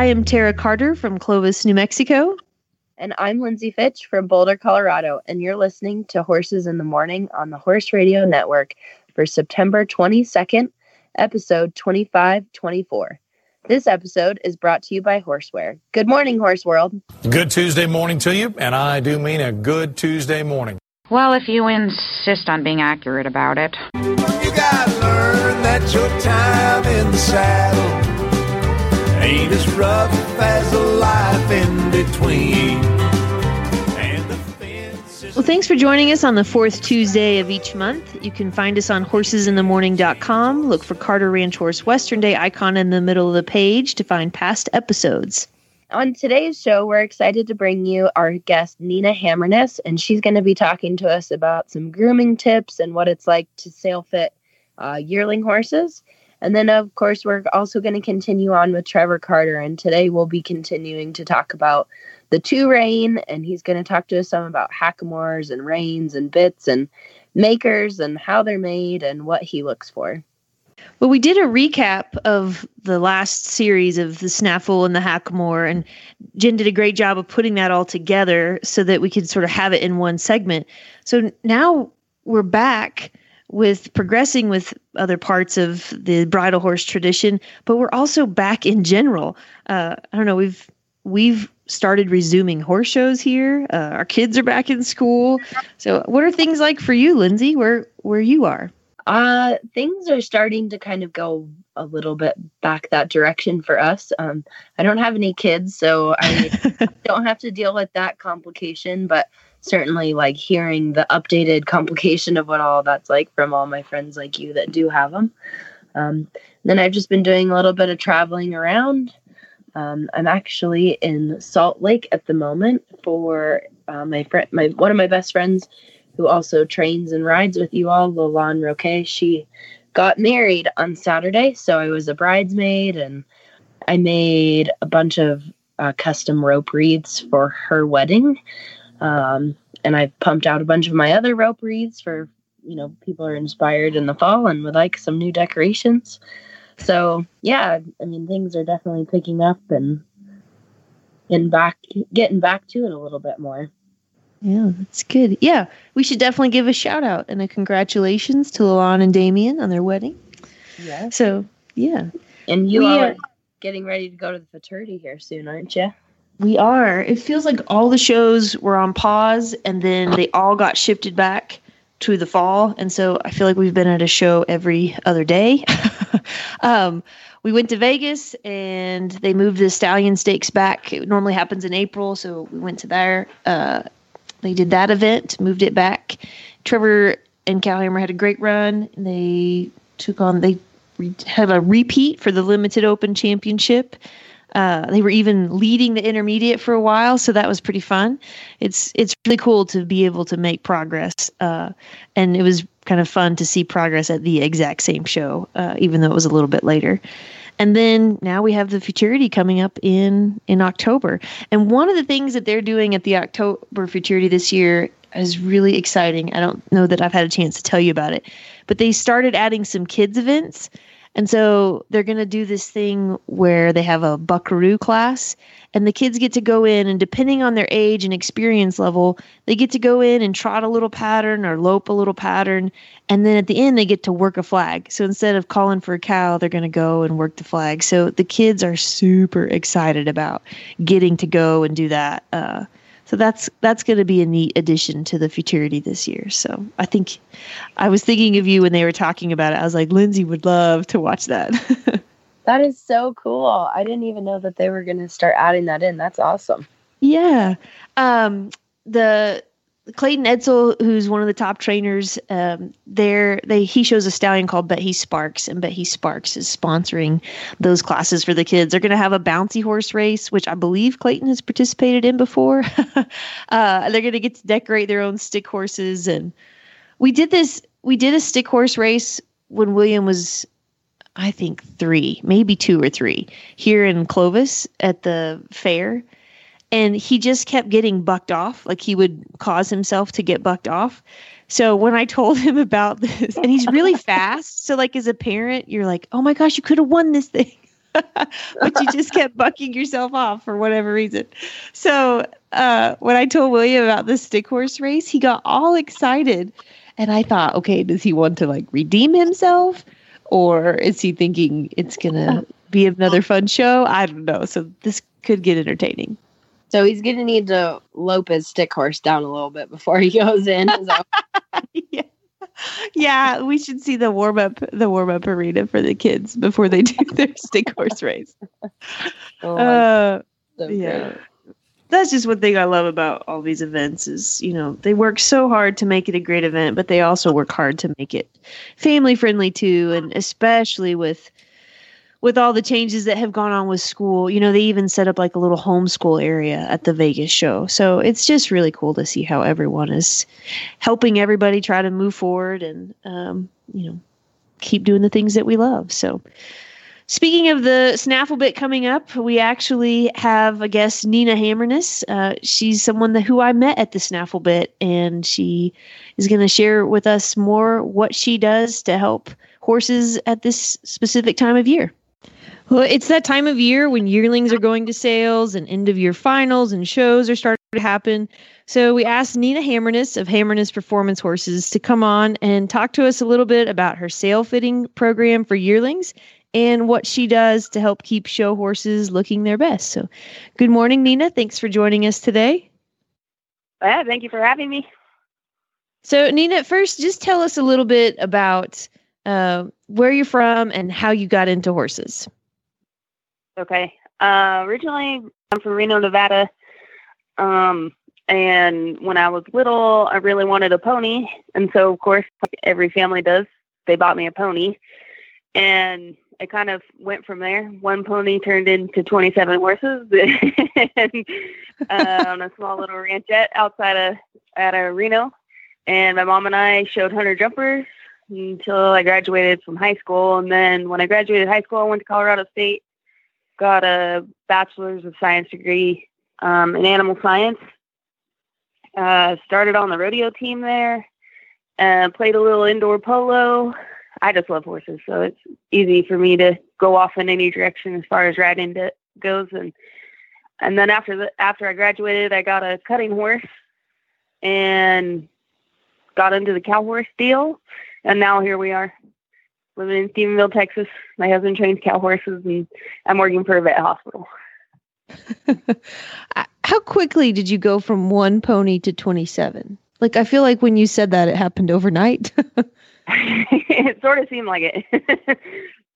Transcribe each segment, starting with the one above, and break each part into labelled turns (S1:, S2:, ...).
S1: I am Tara Carter from Clovis, New Mexico.
S2: And I'm Lyndsey Fitch from Boulder, Colorado. And you're listening to Horses in the Morning on the Horse Radio Network for September 22nd, episode 2524. This episode is brought to you by Horseware. Good morning, Horse World.
S3: Good Tuesday morning to you, and I do mean a good Tuesday morning.
S4: Well, if you insist on being accurate about it.
S5: You gotta learn that your time in the saddle ain't as rough as the life in between. And the fence is
S1: Well, thanks for joining us on the fourth Tuesday of each month. You can find us on horsesinthemorning.com. Look for Carter Ranch Horse Western Day icon in the middle of the page to find past episodes.
S2: On today's show, we're excited to bring you our guest, Nina Hammerness, and she's going to be talking to us about some grooming tips and what it's like to sale fit uh, yearling horses. And then, of course, we're also going to continue on with Trevor Carter, and today we'll be continuing to talk about the two rein, and he's going to talk to us some about hackamores and reins and bits and makers and how they're made and what he looks for.
S1: Well, we did a recap of the last series of the Snaffle and the Hackamore, and Jenn did a great job of putting that all together so that we could sort of have it in one segment. So now we're back with progressing with other parts of the bridle horse tradition, but we're also back in general. Uh, I don't know, we've we've started resuming horse shows here. Uh, our kids are back in school. So, what are things like for you, Lyndsey? Where where you are?
S2: Uh, things are starting to kind of go a little bit back that direction for us. Um, I don't have any kids, so I don't have to deal with that complication, but certainly like hearing the updated complication of what all that's like from all my friends like you that do have them. Um, then I've just been doing a little bit of traveling around. Um, I'm actually in Salt Lake at the moment for uh, my friend, my one of my best friends who also trains and rides with you all, Lalonde Roque. She got married on Saturday, so I was a bridesmaid and I made a bunch of uh, custom rope wreaths for her wedding. Um, and I've pumped out a bunch of my other rope wreaths for, you know, people are inspired in the fall and would like some new decorations. So yeah, I mean things are definitely picking up and and back getting back to it a little bit more.
S1: Yeah, that's good. Yeah, we should definitely give a shout out and a congratulations to Lalon and Damien on their wedding.
S2: Yeah.
S1: So, yeah,
S2: And you
S1: We, uh,
S2: are getting ready to go to the futurity here soon, aren't you?
S1: We are. It feels like all the shows were on pause and then they all got shifted back to the fall. And so I feel like we've been at a show every other day. um, we went to Vegas and they moved the Stallion Stakes back. It normally happens in April. So we went to there. Uh, they did that event, moved it back. Trevor and Calhammer had a great run. They took on, they had a repeat for the Limited Open Championship. Uh, they were even leading the intermediate for a while, so that was pretty fun. It's it's really cool to be able to make progress, uh, and it was kind of fun to see progress at the exact same show, uh, even though it was a little bit later. And then now we have the futurity coming up in in October. And one of the things that they're doing at the October futurity this year is really exciting. I don't know that I've had a chance to tell you about it, but they started adding some kids events. And so they're going to do this thing where they have a buckaroo class and the kids get to go in and depending on their age and experience level, they get to go in and trot a little pattern or lope a little pattern and then at the end they get to work a flag. So instead of calling for a cow, they're going to go and work the flag. So the kids are super excited about getting to go and do that. Uh, so that's that's going to be a neat addition to the futurity this year. So I think I was thinking of you when they were talking about it. I was like, Lyndsey would love to watch that.
S2: That is so cool. I didn't even know that they were going to start adding that in. That's awesome.
S1: yeah. Um, the Clayton Edsall, who's one of the top trainers, um, there they he shows a stallion called Bet He Sparks, and Bet He Sparks is sponsoring those classes for the kids. They're going to have a bouncy horse race, which I believe Clayton has participated in before. uh, they're going to get to decorate their own stick horses, and we did this. We did a stick horse race when William was, I think, three, maybe two or three, here in Clovis at the fair and he just kept getting bucked off. Like he would cause himself to get bucked off. So when i told him about this and he's really fast. So like as a parent you're like oh my gosh you could have won this thing. But you just kept bucking yourself off for whatever reason. So uh, when i told william about the stick horse race he got all excited. And i thought okay does he want to like redeem himself? Or is he thinking it's gonna be another fun show? I don't know. So this could get entertaining
S6: So he's gonna need to lope his stick horse down a little bit before he goes in. So
S1: yeah. yeah, we should see the warm up the warm up arena for the kids before they do their stick horse race.
S6: oh
S1: Uh,
S6: so
S1: yeah.
S6: great.
S1: That's just one thing I love about all these events is, you know, they work so hard to make it a great event, but they also work hard to make it family friendly too, and especially with with all the changes that have gone on with school. You know, they even set up like a little homeschool area at the Vegas show. So it's just really cool to see how everyone is helping everybody try to move forward and um, you know, keep doing the things that we love. So Speaking of the snaffle bit coming up, we actually have a guest, Nina Hammerness. Uh, she's someone that, who I met at the snaffle bit, and she is going to share with us more what she does to help horses at this specific time of year. Well, it's that time of year when yearlings are going to sales and end of year finals and shows are starting to happen. So we asked Nina Hammerness of Hammerness Performance Horses to come on and talk to us a little bit about her sale fitting program for yearlings and what she does to help keep show horses looking their best. So, good morning, Nina. Thanks for joining us today.
S7: Yeah, thank you for having me.
S1: So, Nina, first, just tell us a little bit about uh, where you're from and how you got into horses.
S7: Okay. Uh, originally, I'm from Reno, Nevada. Um, and when I was little, I really wanted a pony. And so, of course, like every family does, they bought me a pony. And it kind of went from there. One pony turned into 27 horses and, uh, on a small little ranchette outside of, out of Reno. And my mom and I showed hunter jumpers until I graduated from high school. And then when I graduated high school, I went to Colorado State, got a bachelor's of science degree um, in animal science. Uh, started on the rodeo team there, uh, played a little indoor polo. I just love horses, so it's easy for me to go off in any direction as far as riding to, goes. And and then after the after I graduated, I got a cutting horse and got into the cow horse deal. And now here we are, living in Stephenville, Texas. My husband trains cow horses, and I'm working for a vet hospital.
S1: How quickly did you go from one pony to 27? Like, I feel like when you said that, it happened overnight.
S7: it sort of seemed like it.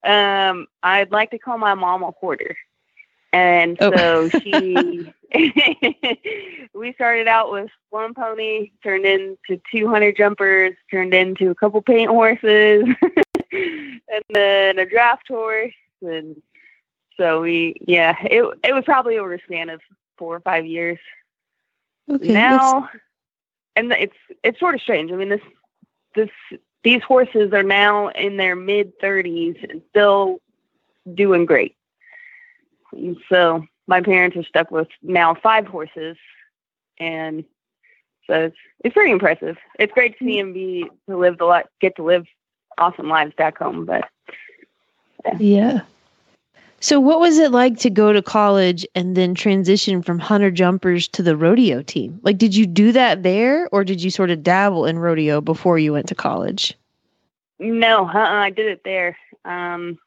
S7: um, I'd like to call my mom a hoarder. And
S1: Oh.
S7: so she, we started out with one pony, turned into 200 jumpers, turned into a couple paint horses, and then a draft horse. And so we, yeah, it, it was probably over a span of four or five years
S1: okay. that's-
S7: now and it's it's sort of strange i mean this this these horses are now in their mid 30s and still doing great and so my parents are stuck with now five horses and so it's it's pretty impressive it's great to see them be to live the lot get to live awesome lives back home but
S1: Yeah. So, what was it like to go to college and then transition from hunter jumpers to the rodeo team? Like, did you do that there, or did you sort of dabble in rodeo before you went to college?
S7: No, uh-uh, I did it there. Um,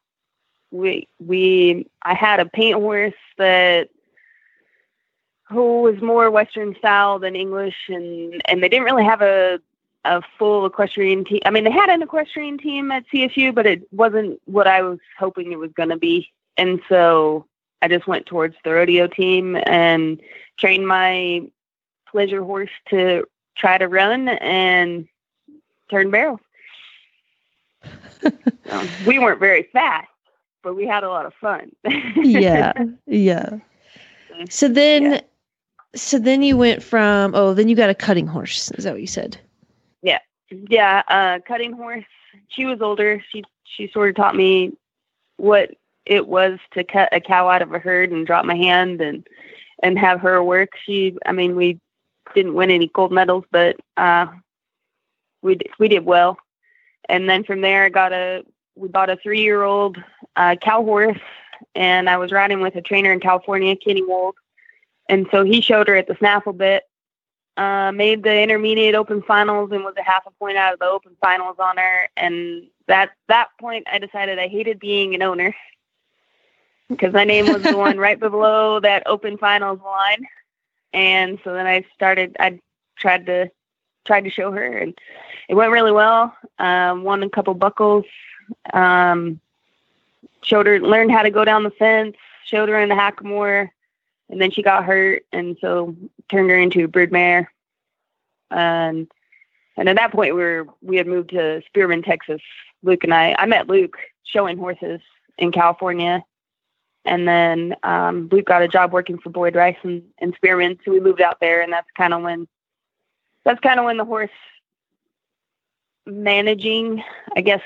S7: we we I had a paint horse that who was more Western style than English, and and they didn't really have a a full equestrian team. I mean, they had an equestrian team at CSU, but it wasn't what I was hoping it was going to be. And so I just went towards the rodeo team and trained my pleasure horse to try to run and turn barrels. we weren't very fast, but we had a lot of fun.
S1: yeah, yeah. So then, yeah. so then you went from oh, then you got a cutting horse. Is that what you said?
S7: Yeah, yeah. Uh, cutting horse. She was older. She she sort of taught me what it was to cut a cow out of a herd and drop my hand and and have her work. She, I mean, we didn't win any gold medals, but uh, we we did well. And then from there, I got a we bought a three year old uh, cow horse, and I was riding with a trainer in California, Kenny Wold, and so he showed her at the snaffle bit. Uh, made the intermediate open finals and was a half a point out of the open finals on her. And that that point, I decided I hated being an owner because my name was the one right below that open finals line. And so then I started, I tried to, tried to show her and it went really well. Um, won a couple buckles, um, showed her, learned how to go down the fence, showed her in the hackamore and then she got hurt. And so turned her into a brood mare. And, and at that point we were, we had moved to Spearman, Texas. Luke and I, I met Luke showing horses in California and then um, Luke got a job working for Boyd Rice and, and Spearman, so we moved out there, and that's kind of when that's kind of when the horse managing, I guess,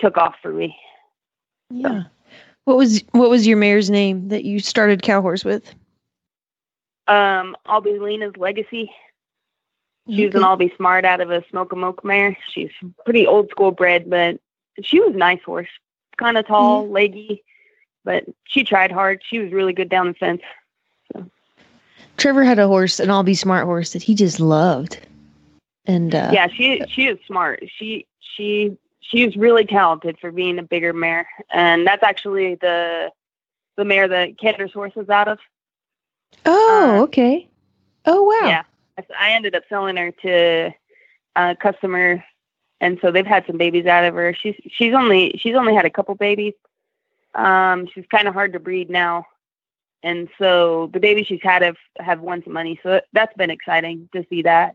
S7: took off for me.
S1: Yeah. So. What was what was your mare's name that you started Cowhorse with?
S7: Um, Albie Lena's Legacy. She was an Albie Smart out of a Smoke a Moke mare. She's pretty old school bred, but she was a nice horse. Kind of tall, mm-hmm. leggy but she tried hard. She was really good down the fence. So.
S1: Trevor had a horse, an Albie Smart horse that he just loved. And uh,
S7: yeah, she she is smart. She she she was really talented for being a bigger mare, and that's actually the the mare that Kendra's horse is out of.
S1: Oh, uh, okay. Oh wow.
S7: Yeah, I ended up selling her to a customer, and so they've had some babies out of her. She's she's only she's only had a couple babies, um, she's kind of hard to breed now, and so the babies she's had have have won some money. So that's been exciting to see that.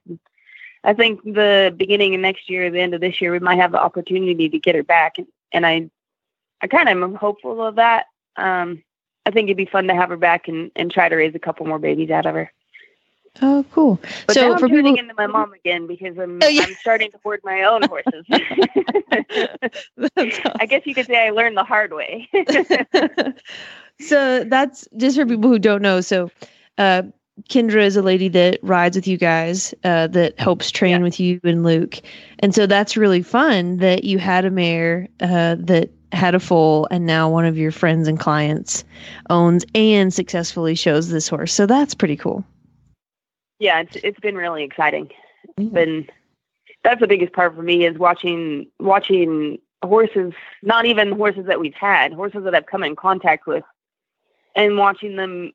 S7: I think the beginning of next year, the end of this year, we might have the opportunity to get her back, and, I, I kind of am hopeful of that. Um, I think it'd be fun to have her back and, and try to raise a couple more babies out of her.
S1: Oh, cool.
S7: But so now I'm turning people... into my mom again because I'm oh, yeah. I'm starting to board my own horses. awesome. I guess you could say I learned the hard way.
S1: so that's just for people who don't know. So uh, Kendra is a lady that rides with you guys, uh, that helps train yeah. with you and Luke, and so that's really fun that you had a mare uh, that had a foal, and now one of your friends and clients owns and successfully shows this horse. So that's pretty cool
S7: yeah, it's it's been really exciting. It's mm-hmm. been that's the biggest part for me is watching watching horses, not even horses that we've had, horses that I've come in contact with, and watching them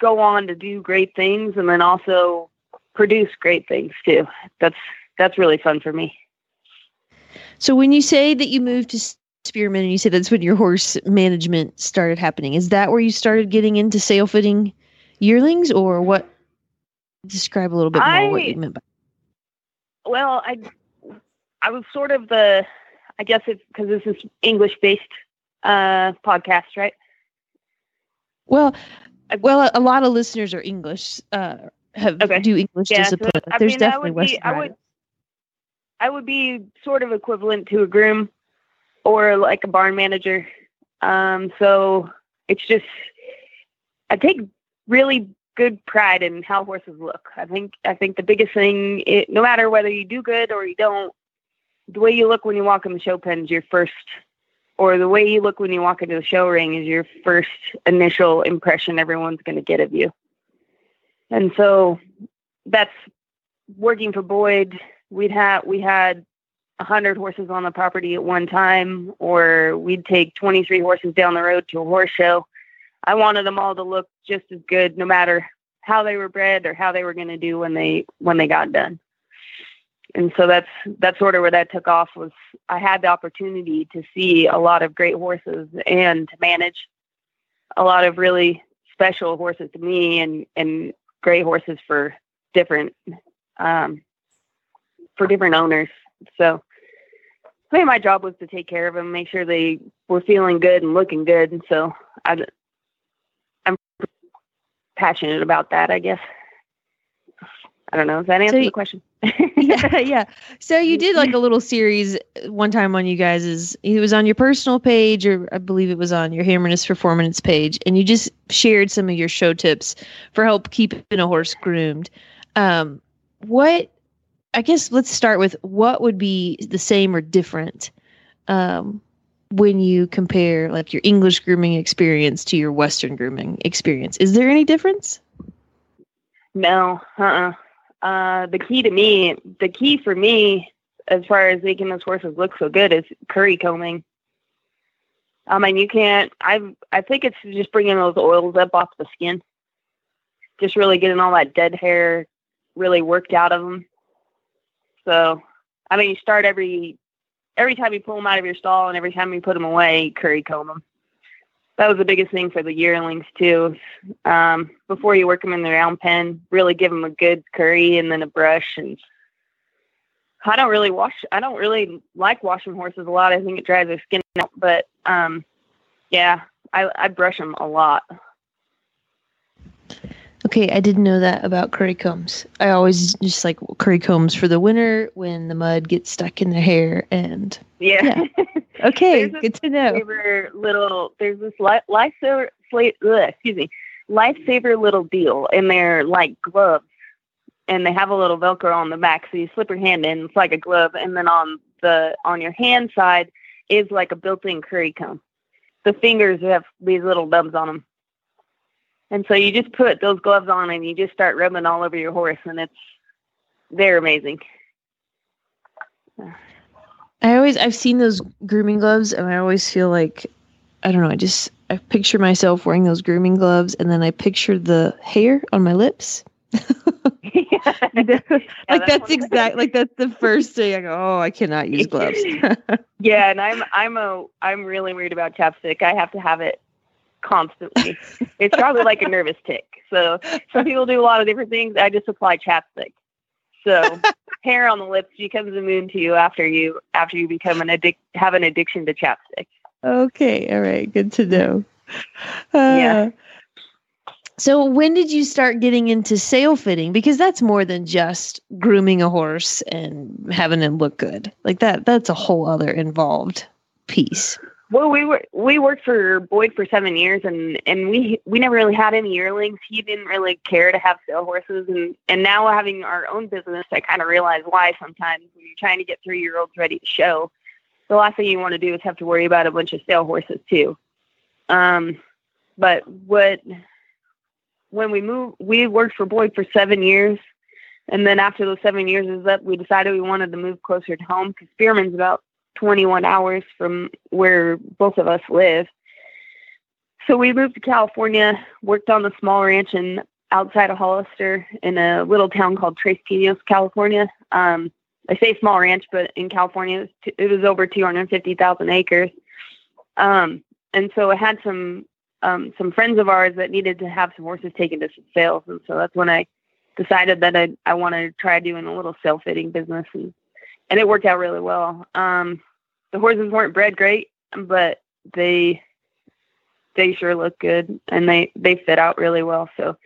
S7: go on to do great things, and then also produce great things too. That's that's really fun for me.
S1: So when you say that you moved to Spearman and you say that's when your horse management started happening, is that where you started getting into sale fitting yearlings, or what? describe a little bit more I, what you meant by
S7: well i i was sort of the i guess it's because this is english based uh podcast right
S1: well well a, lot of listeners are english uh have okay. do english yeah, discipline so, there's mean, definitely
S7: would be, i would i would be sort of equivalent to a groom or like a barn manager um so it's just i take really good pride in how horses look. I think I think the biggest thing, it, no matter whether you do good or you don't, the way you look when you walk in the show pen is your first, or the way you look when you walk into the show ring is your first initial impression everyone's going to get of you. And so that's working for Boyd. We'd have we had a hundred horses on the property at one time, or we'd take twenty three horses down the road to a horse show I wanted them all to look just as good, no matter how they were bred or how they were going to do when they when they got done. And so that's that's sort of where that took off. Was I had the opportunity to see a lot of great horses and to manage a lot of really special horses to me and and great horses for different um, for different owners. So I mean, my job was to take care of them, make sure they were feeling good and looking good. And so I, I'm passionate about that, I guess. I don't know. Does that answer
S1: So
S7: the question?
S1: yeah, yeah. So you did like a little series one time on you guys' it was on your personal page or I believe it was on your Hammerness Performance page and you just shared some of your show tips for help keeping a horse groomed. Um what I guess let's start with what would be the same or different um when you compare like your English grooming experience to your Western grooming experience. Is there any difference?
S7: No, uh-uh. Uh, the key to me, the key for me, as far as making those horses look so good, is curry combing. I mean, you can't. I I think it's just bringing those oils up off the skin, just really getting all that dead hair really worked out of them. So, I mean, you start every every time you pull them out of your stall, and every time you put them away, curry comb them. That was the biggest thing for the yearlings too um, before you work them in the round pen, really give them a good curry and then a brush. And I don't really wash. I don't really like washing horses a lot. I think it dries their skin out. But um, yeah, I, I brush them a lot.
S1: Okay, I didn't know that about curry combs. I always just like curry combs for the winter when the mud gets stuck in their hair. And
S7: Yeah.
S1: okay,
S7: There's
S1: good to know.
S7: Little. There's this li- lifesaver. Slate, ugh, excuse me. Lifesaver little deal, and they're like gloves, and they have a little Velcro on the back, so you slip your hand in. It's like a glove, and then on the on your hand side is like a built-in curry comb. The fingers have these little nubs on them, and so you just put those gloves on, and you just start rubbing all over your horse, and it's they're amazing.
S1: I always I've seen those grooming gloves, and I always feel like I don't know. I just I picture myself wearing those grooming gloves, and then I picture the hair on my lips. yeah. like
S7: that's
S1: exact. Like that's the first thing I go. Oh, I cannot use gloves.
S7: Yeah, and I'm I'm a I'm really weird about chapstick. I have to have it constantly. it's probably like a nervous tick. So some people do a lot of different things. I just apply chapstick. So hair on the lips becomes immune to you after you after you become an addict have an addiction to chapstick.
S1: okay, all right, good to know.
S7: Yeah.
S1: Uh, So when did you start getting into sale fitting? Because that's more than just grooming a horse and having him look good. Like that that's a whole other involved piece.
S7: Well, we were we worked for Boyd for seven years, and and we we never really had any yearlings. He didn't really care to have sale horses, and and now having our own business, I kind of realize why. Sometimes when you're trying to get three year olds ready to show, the last thing you want to do is have to worry about a bunch of sale horses too. Um, but what when we moved, we worked for Boyd for seven years, and then after those seven years is up, we decided we wanted to move closer to home because Spearman's about 21 hours from where both of us live. So we moved to California, worked on a small ranch in outside of Hollister in a little town called Tres Pinos, California. Um, I say small ranch, but in California, it was, it was over 250,000 acres. Um, and so I had some um, some friends of ours that needed to have some horses taken to some sales, and so that's when I decided that I I wanted to try doing a little sale fitting business, and and it worked out really well. Um, the horses weren't bred great, but they they sure look good and they they fit out really well. So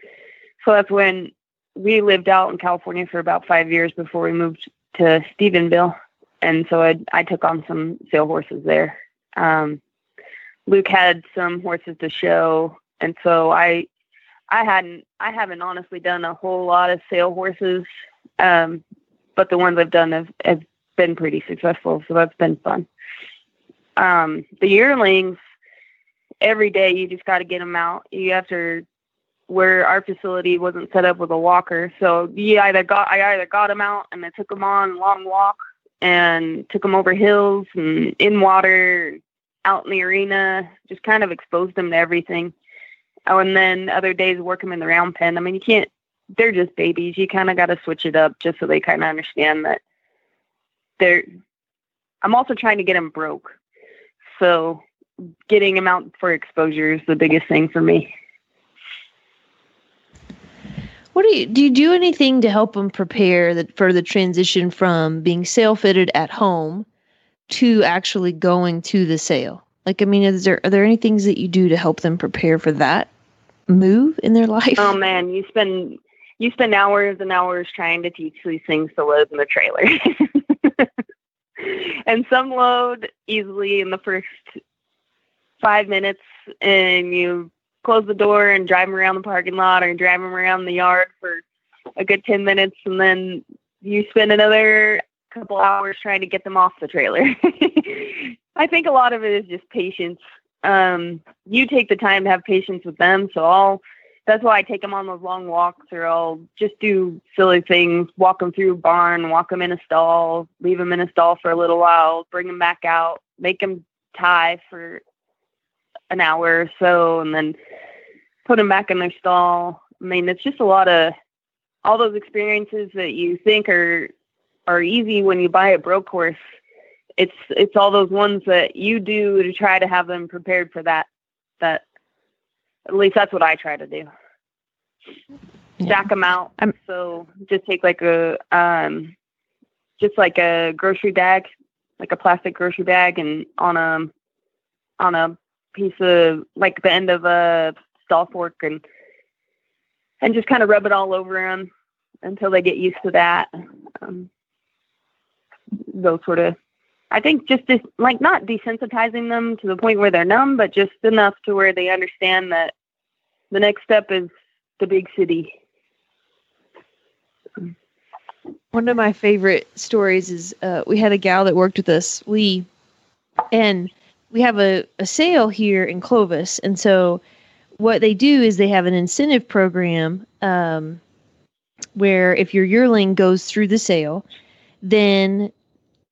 S7: so that's when we lived out in California for about five years before we moved to Stephenville, and so I I took on some sale horses there. Um, Luke had some horses to show, and so I I hadn't I haven't honestly done a whole lot of sale horses, um, but the ones I've done have, have been pretty successful, so that's been fun. Um, the yearlings, every day you just got to get them out. You have to where our facility wasn't set up with a walker, so you either got I either got them out and I took them on long walk and took them over hills and in water, out in the arena, just kind of exposed them to everything. Oh, and then other days work them in the round pen. I mean, you can't. They're just babies. You kind of got to switch it up just so they kind of understand that they're. I'm also trying to get them broke, so getting them out for exposure is the biggest thing for me.
S1: What do you do? You do anything to help them prepare the, for the transition from being sale fitted at home to actually going to the sale? Like, I mean, is there are there any things that you do to help them prepare for that move in their life?
S7: Oh man, you spend you spend hours and hours trying to teach these things to load in the trailer. and some load easily in the first five minutes and you close the door and drive them around the parking lot or drive them around the yard for a good 10 minutes and then you spend another couple hours trying to get them off the trailer. I think a lot of it is just patience. Um, you take the time to have patience with them. So I'll, that's why I take them on those long walks or I'll just do silly things, walk them through a barn, walk them in a stall, leave them in a stall for a little while, bring them back out, make them tie for an hour or so and then put them back in their stall. I mean, it's just a lot of all those experiences that you think are are easy when you buy a broke horse. It's it's all those ones that you do to try to have them prepared for that. That at least that's what I try to do. Yeah. Stack them out. I'm, so just take like a um, just like a grocery bag, like a plastic grocery bag, and on a on a piece of like the end of a stall fork and and just kind of rub it all over them until they get used to that. Um, those sort of, I think, just this, like not desensitizing them to the point where they're numb, but just enough to where they understand that the next step is the big city.
S1: One of my favorite stories is uh, we had a gal that worked with us, Lee, and we have a, a sale here in Clovis, and so what they do is they have an incentive program um, where if your yearling goes through the sale, then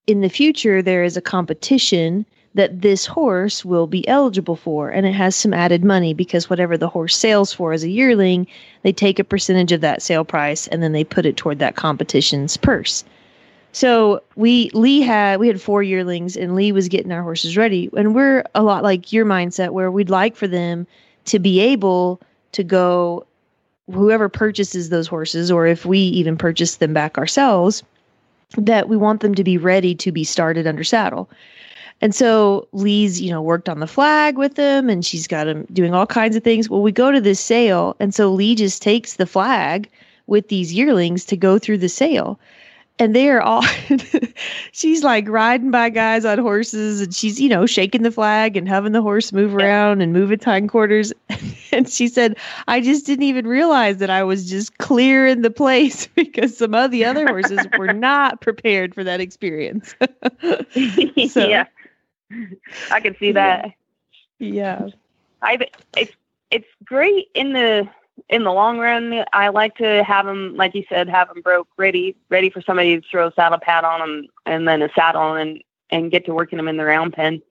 S1: in the future there is a competition that this horse will be eligible for and it has some added money because whatever the horse sells for as a yearling they take a percentage of that sale price and then they put it toward that competition's purse so we Lee had we had four yearlings and Lee was getting our horses ready and we're a lot like your mindset where we'd like for them to be able to go whoever purchases those horses or if we even purchase them back ourselves that we want them to be ready to be started under saddle. And so Lee's, you know, worked on the flag with them and she's got him doing all kinds of things. Well, we go to this sale and so Lee just takes the flag with these yearlings to go through the sale. And they are all she's like riding by guys on horses and she's you know shaking the flag and having the horse move around and move its hindquarters. And she said i just didn't even realize that i was just clearing the place because some of the other horses were not prepared for that experience.
S7: So, yeah i can see that
S1: yeah
S7: i it's it's great in the in the long run, I like to have them, like you said, have them broke, ready, ready for somebody to throw a saddle pad on them, and then a saddle, and and get to working them in the round pen.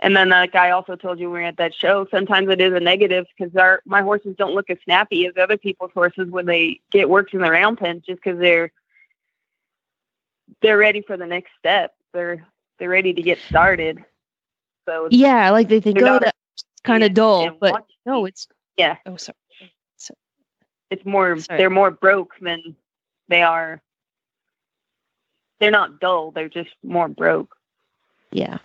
S7: And then, like I also told you, we are at that show. Sometimes it is a negative because our my horses don't look as snappy as other people's horses when they get worked in the round pen, just because they're they're ready for the next step. They're they're ready to get started. So
S1: yeah, like they think, oh, that's kind of dull, but no, it's
S7: yeah.
S1: Oh, sorry.
S7: It's more Sorry. they're more broke than they are. They're not dull they're just more broke.
S1: Yeah.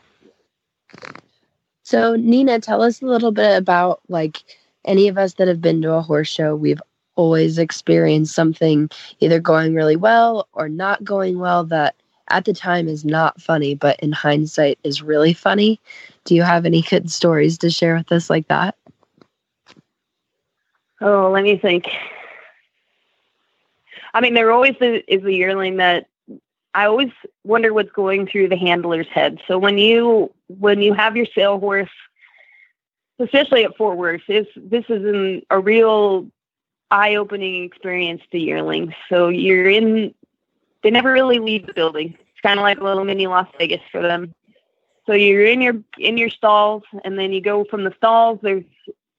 S6: So nina tell us a little bit about like any of us that have been to a horse show we've always experienced something either going really well or not going well that at the time is not funny but in hindsight is really funny do you have any good stories to share with us like that
S7: Oh, let me think. I mean, there always is a yearling that I always wonder what's going through the handler's head. So when you when you have your sale horse, especially at Fort Worth, this this is an, a real eye-opening experience to yearlings. So you're in; they never really leave the building. It's kind of like a little mini Las Vegas for them. So you're in your in your stalls, and then you go from the stalls. There's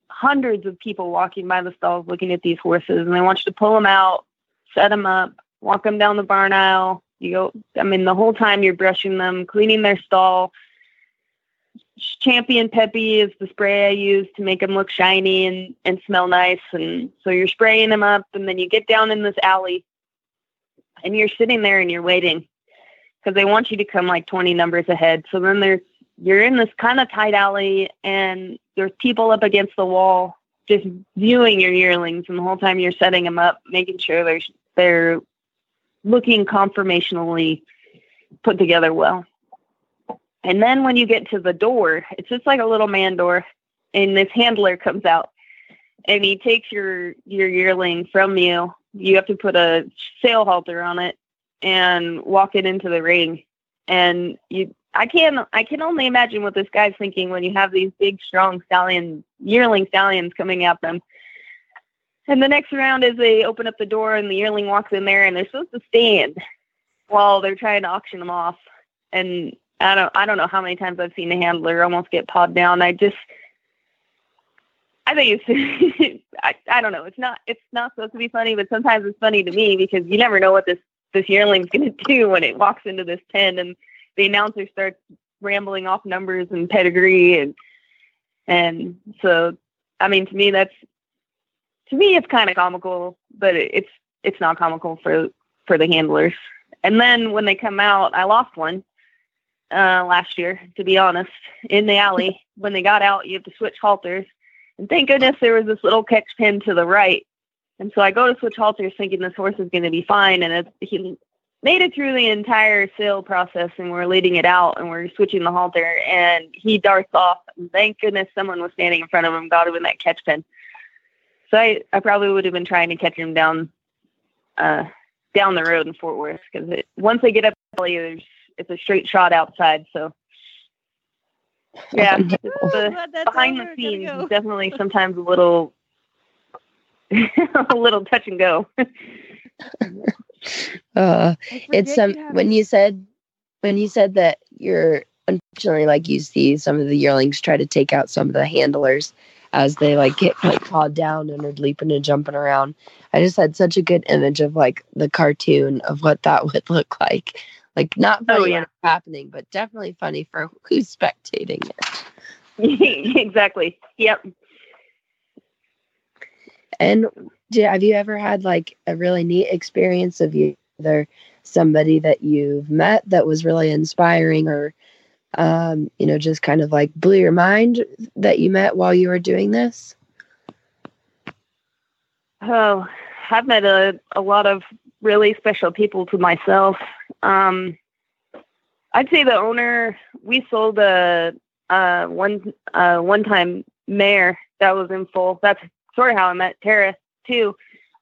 S7: hundreds of people walking by the stalls looking at these horses, and they want you to pull them out, set them up, walk them down the barn aisle. You go, I mean, the whole time you're brushing them, cleaning their stall, Champion Peppy is the spray I use to make them look shiny and, and smell nice. And so you're spraying them up, and then you get down in this alley and you're sitting there and you're waiting because they want you to come like 20 numbers ahead. So then there's, you're in this kind of tight alley, and there's people up against the wall just viewing your yearlings. And the whole time you're setting them up, making sure they're, they're looking conformationally put together well. And then when you get to the door, it's just like a little man door, and this handler comes out and he takes your your yearling from you. You have to put a sale halter on it and walk it into the ring. And you I can I can only imagine what this guy's thinking when you have these big strong stallion yearling stallions coming at them. And the next round is they open up the door and the yearling walks in there and they're supposed to stand while they're trying to auction them off. And I don't I don't know how many times I've seen a handler almost get pawed down. I just I think it's I, I don't know. It's not it's not supposed to be funny, but sometimes it's funny to me because you never know what this this yearling's gonna do when it walks into this pen and the announcer starts rambling off numbers and pedigree and and so I mean to me that's to me it's kind of comical, but it, it's it's not comical for for the handlers. And then when they come out, I lost one uh, last year, to be honest, in the alley. When they got out, you have to switch halters. And thank goodness there was this little catch pin to the right. And so I go to switch halters thinking this horse is going to be fine. And it, he made it through the entire sale process and we're leading it out and we're switching the halter and he darts off. And thank goodness someone was standing in front of him, got him in that catch pin. So I, I probably would have been trying to catch him down, uh, down the road in Fort Worth because once they get up, there's it's a straight shot outside. So yeah, the, behind the scenes go. definitely sometimes a little a little touch and go.
S2: uh, it's um when you said when you said that you're unfortunately like you see some of the yearlings try to take out some of the handlers as they like get like pawed down and are leaping and jumping around. I just had such a good image of like the cartoon of what that would look like. Like not oh, funny oh, yeah. happening, but definitely funny for who's spectating
S7: it. exactly. Yep.
S2: And have you ever had like a really neat experience of either somebody that you've met that was really inspiring or um, you know, just kind of like blew your mind that you met while you were doing this?
S7: Oh, I've met a, a lot of really special people to myself. Um, I'd say the owner. We sold a, a one uh, one time mare that was in full. That's sort of how I met Tara too.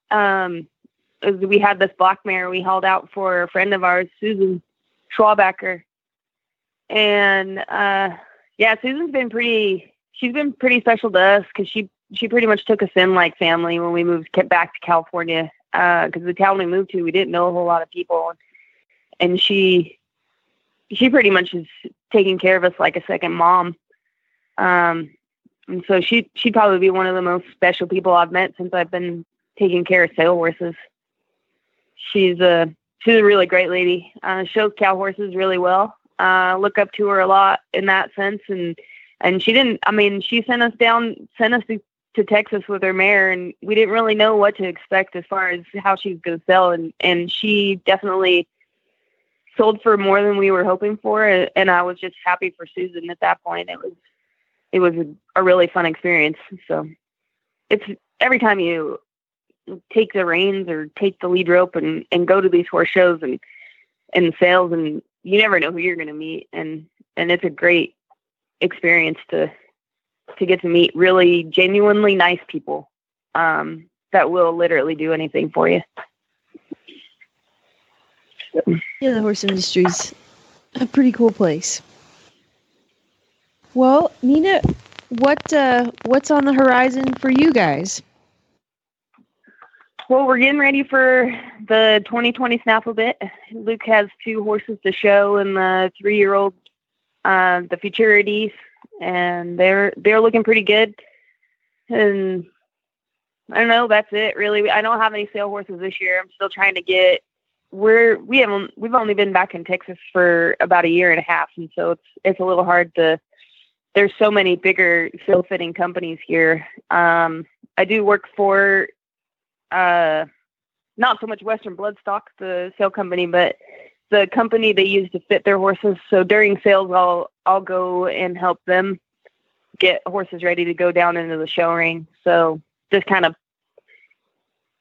S7: Um, we had this black mare we held out for a friend of ours, Susan Schwabacker, and uh, yeah, Susan's been pretty. She's been pretty special to us because she she pretty much took us in like family when we moved back to California because uh, the town we moved to, we didn't know a whole lot of people, and she she pretty much is taking care of us like a second mom. Um, and so she she'd probably be one of the most special people I've met since I've been taking care of sale horses. She's a she's a really great lady. Uh, shows cow horses really well. Uh, look up to her a lot in that sense, and and she didn't. I mean, she sent us down, sent us to Texas with her mare, and we didn't really know what to expect as far as how she was going to sell. And and she definitely sold for more than we were hoping for, and I was just happy for Susan at that point. It was it was a really fun experience. So it's every time you take the reins or take the lead rope and and go to these horse shows and and sales and you never know who you're going to meet and and it's a great experience to to get to meet really genuinely nice people um, that will literally do anything for you.
S1: Yeah, the horse industry's a pretty cool place. Well, Nina, what uh, what's on the horizon for you guys?
S7: Well, we're getting ready for the 2020 Snaffle bit. Luke has two horses to show, and the three-year-old, uh, the Futurities, and they're they're looking pretty good. And I don't know, that's it really. I don't have any sale horses this year. I'm still trying to get we're we haven't we've only been back in Texas for about a year and a half, and so it's it's a little hard to there's so many bigger sale fitting companies here. Um, I do work for uh, not so much Western Bloodstock, the sale company, but the company they use to fit their horses. So during sales, I'll I'll go and help them get horses ready to go down into the show ring. So just kind of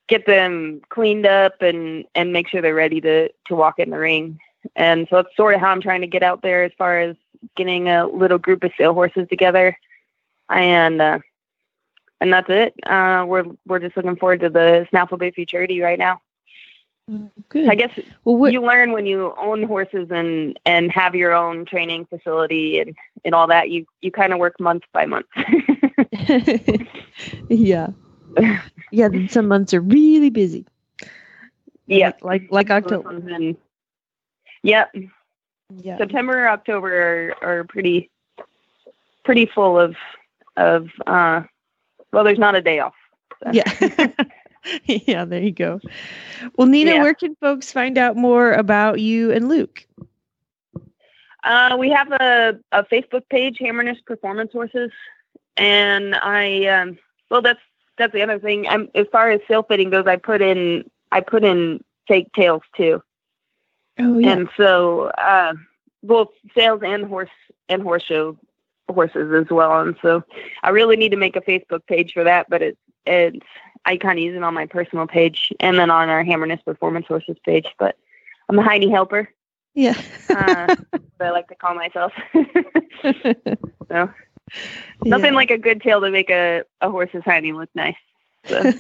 S7: get them cleaned up and and make sure they're ready to to walk in the ring. And so that's sort of how I'm trying to get out there as far as getting a little group of sale horses together. And uh, and that's it. Uh, we're we're just looking forward to the Snaffle Bit Futurity right now.
S1: Good.
S7: I guess
S1: Well, what,
S7: you learn when you own horses and and have your own training facility and and all that. You you kind of work month by month.
S1: yeah. Yeah, then some months are really busy.
S7: yeah,
S1: Like like October.
S7: And, yep.
S1: Yeah.
S7: September, October are, are pretty pretty full of of uh well there's not a day off.
S1: Yeah. yeah, there you go. Well, Nina,
S7: Yeah.
S1: where can folks find out more about you and Luke?
S7: Uh we have a, a Facebook page, Hammerness Performance Horses. And I um well that's that's the other thing. I'm as far as sale fitting goes, I put in I put in fake tails too.
S1: Oh yeah.
S7: And so uh both sales and horse and horse show horses as well. And so I really need to make a Facebook page for that, but it it's I kind of use it on my personal page and then on our Hammerness Performance Horses page. But I'm a Heine helper,
S1: yeah.
S7: uh, what I like to call myself. so nothing like a good tail to make a, a horse's Heine look nice. So,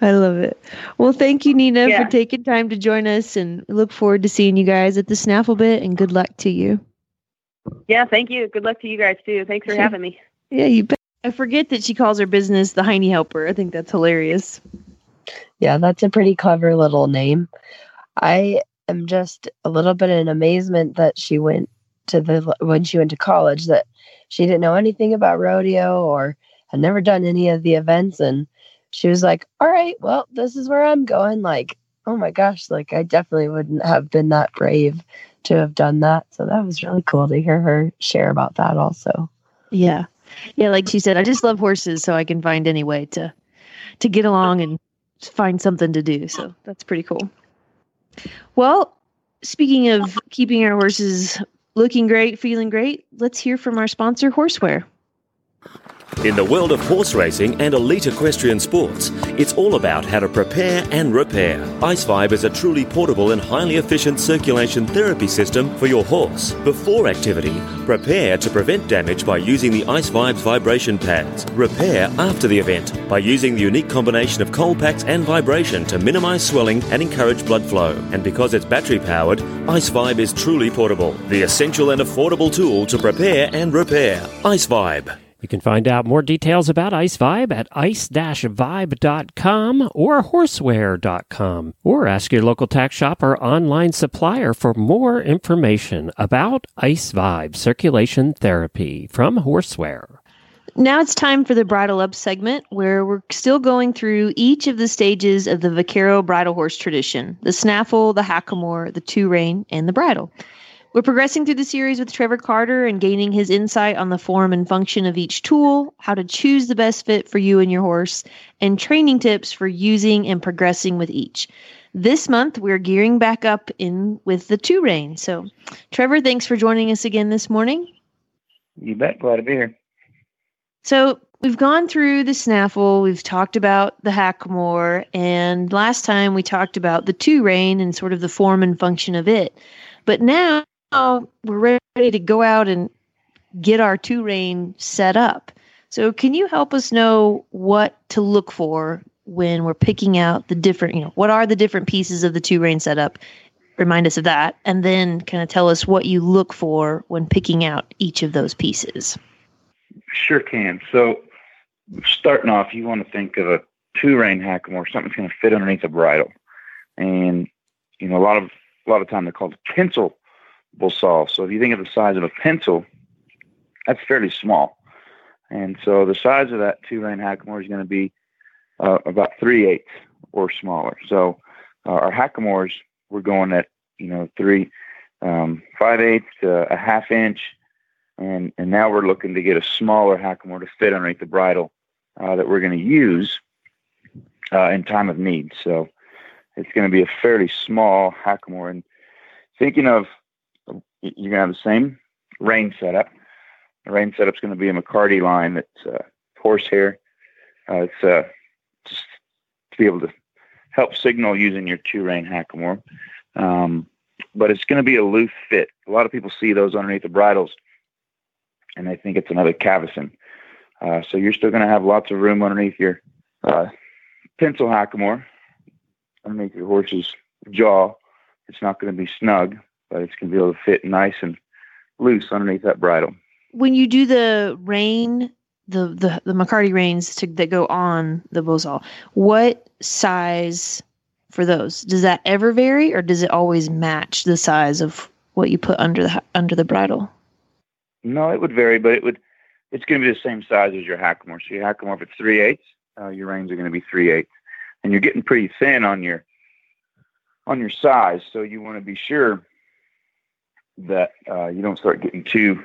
S1: I love it. Well, thank you, Nina,
S7: Yeah.
S1: for taking time to join us, and look forward to seeing you guys at the Snaffle Bit. And good luck to you.
S7: yeah, thank you. Good luck to you guys too. Thanks for having me.
S1: Yeah, you bet. I forget that she calls her business the Heine Helper. I think that's hilarious.
S2: Yeah, that's a pretty clever little name. I am just a little bit in amazement that she went to the when she went to college that she didn't know anything about rodeo or had never done any of the events and she was like, "All right, well, this is where I'm going." Like, oh my gosh, like I definitely wouldn't have been that brave to have done that. So that was really cool to hear her share about that also.
S1: Yeah, yeah. Like she said, I just love horses, so I can find any way to to get along and find something to do. So that's pretty cool. Well, speaking of keeping our horses looking great, feeling great, let's hear from our sponsor, Horseware.
S8: In the world of horse racing and elite equestrian sports, it's all about how to prepare and repair. Ice Vibe is a truly portable and highly efficient circulation therapy system for your horse. Before activity, prepare to prevent damage by using the Ice Vibe's vibration pads. Repair after the event by using the unique combination of cold packs and vibration to minimize swelling and encourage blood flow. And because it's battery powered, Ice Vibe is truly portable, the essential and affordable tool to prepare and repair. Ice Vibe.
S9: You can find out more details about Ice Vibe at ice-vibe.com or horseware.com or ask your local tack shop or online supplier for more information about Ice Vibe circulation therapy from Horseware.
S1: Now it's time for the Bridle Up segment where we're still going through each of the stages of the Vaquero bridle horse tradition the snaffle, the hackamore, the two rein, and the bridle. We're progressing through the series with Trevor Carter and gaining his insight on the form and function of each tool, how to choose the best fit for you and your horse, and training tips for using and progressing with each. This month, we're gearing back up in with the two rein. So, Trevor, thanks for joining us again this morning.
S10: You bet. Glad to be here.
S1: So we've gone through the snaffle, we've talked about the hackamore, and last time we talked about the two rein and sort of the form and function of it. But now Oh, we're ready to go out and get our two rein set up. So can you help us know what to look for when we're picking out the different, you know, what are the different pieces of the two rein setup? Remind us of that, and then kind of tell us what you look for when picking out each of those pieces.
S10: Sure can. So, starting off, you want to think of a two rein hackamore, something that's going to fit underneath a bridle. And, you know, a lot of a lot of time they're called a pencil bosal. So if you think of the size of a pencil, that's fairly small. And so the size of that two rein hackamore is going to be uh, about three eighths or smaller. So uh, our hackamores, we're going at, you know, three, um, five eighths to a half inch and and now we're looking to get a smaller hackamore to fit underneath the bridle uh, that we're going to use uh, in time of need. So it's going to be a fairly small hackamore. And thinking of you're going to have the same rein setup. The rein setup's going to be a McCarty line that's uh, horsehair. Uh, it's uh, just to be able to help signal using your two rein hackamore. Um, but it's going to be a loose fit. A lot of people see those underneath the bridles and they think it's another cavesson. Uh, so you're still going to have lots of room underneath your uh, pencil hackamore, underneath your horse's jaw. It's not going to be snug, but it's going to be able to fit nice and loose underneath that bridle.
S1: When you do the rein, the the, the McCarty reins to, that go on the Bosal, what size for those? Does that ever vary, or does it always match the size of what you put under the under the bridle?
S10: No, it would vary, but it would. It's going to be the same size as your hackamore. So your hackamore, if it's three eighths, uh, your reins are going to be three eighths, and you're getting pretty thin on your on your size. So you want to be sure that uh, you don't start getting too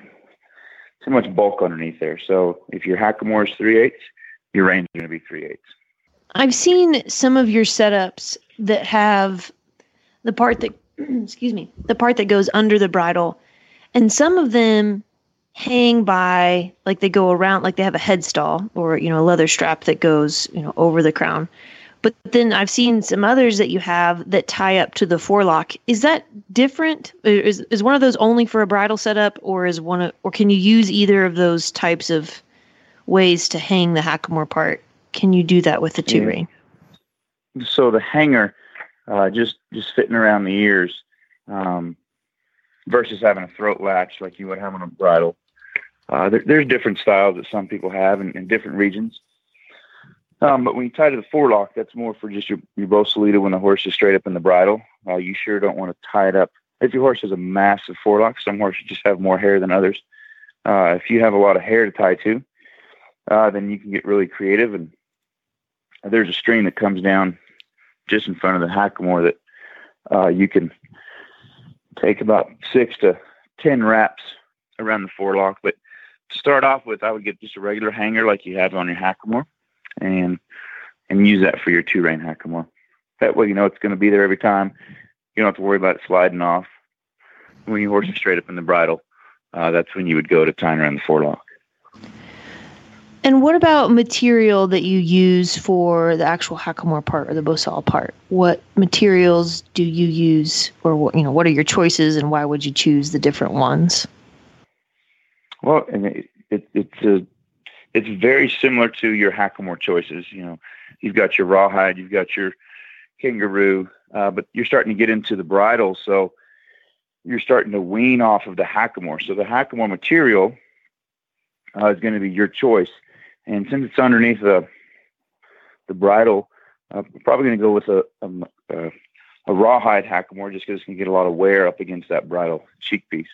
S10: too much bulk underneath there. So if your hackamore is three eighths, your reins are going to be three eighths.
S1: I've seen some of your setups that have the part that excuse me, the part that goes under the bridle, and some of them hang by like they go around like they have a headstall or you know a leather strap that goes you know over the crown but then i've seen some others that you have that tie up to the forelock. Is that different? Is, is one of those only for a bridle setup or is one of, or can you use either of those types of ways to hang the hackamore part? Can you do that with the two ring
S10: so the hanger uh, just just fitting around the ears um, versus having a throat latch like you would have on a bridle uh, there, there's different styles that some people have in, in different regions. Um, but when you tie to the forelock, that's more for just your, your Bosalito when the horse is straight up in the bridle. Uh, you sure don't want to tie it up. If your horse has a massive forelock, some horses just have more hair than others. Uh, if you have a lot of hair to tie to, uh, then you can get really creative. And there's a string that comes down just in front of the hackamore that uh, you can take about six to ten wraps around the forelock. But to start off with, I would get just a regular hanger like you have on your hackamore, and and use that for your two rein hackamore. That way, you know it's going to be there every time. You don't have to worry about it sliding off. When your horse is straight up in the bridle, uh, that's when you would go to tying around the forelock.
S1: And what about material that you use for the actual hackamore part or the bosal part? What materials do you use, or what you know? What are your choices, and why would you choose the different ones?
S10: Well, and it, it, it's a, it's very similar to your hackamore choices. You know, you've got your rawhide, you've got your kangaroo, uh, but you're starting to get into the bridle, so you're starting to wean off of the hackamore. So the hackamore material uh, is going to be your choice, and since it's underneath the the bridle, uh, probably going to go with a, a, a rawhide hackamore just because it's going to get a lot of wear up against that bridle cheek piece.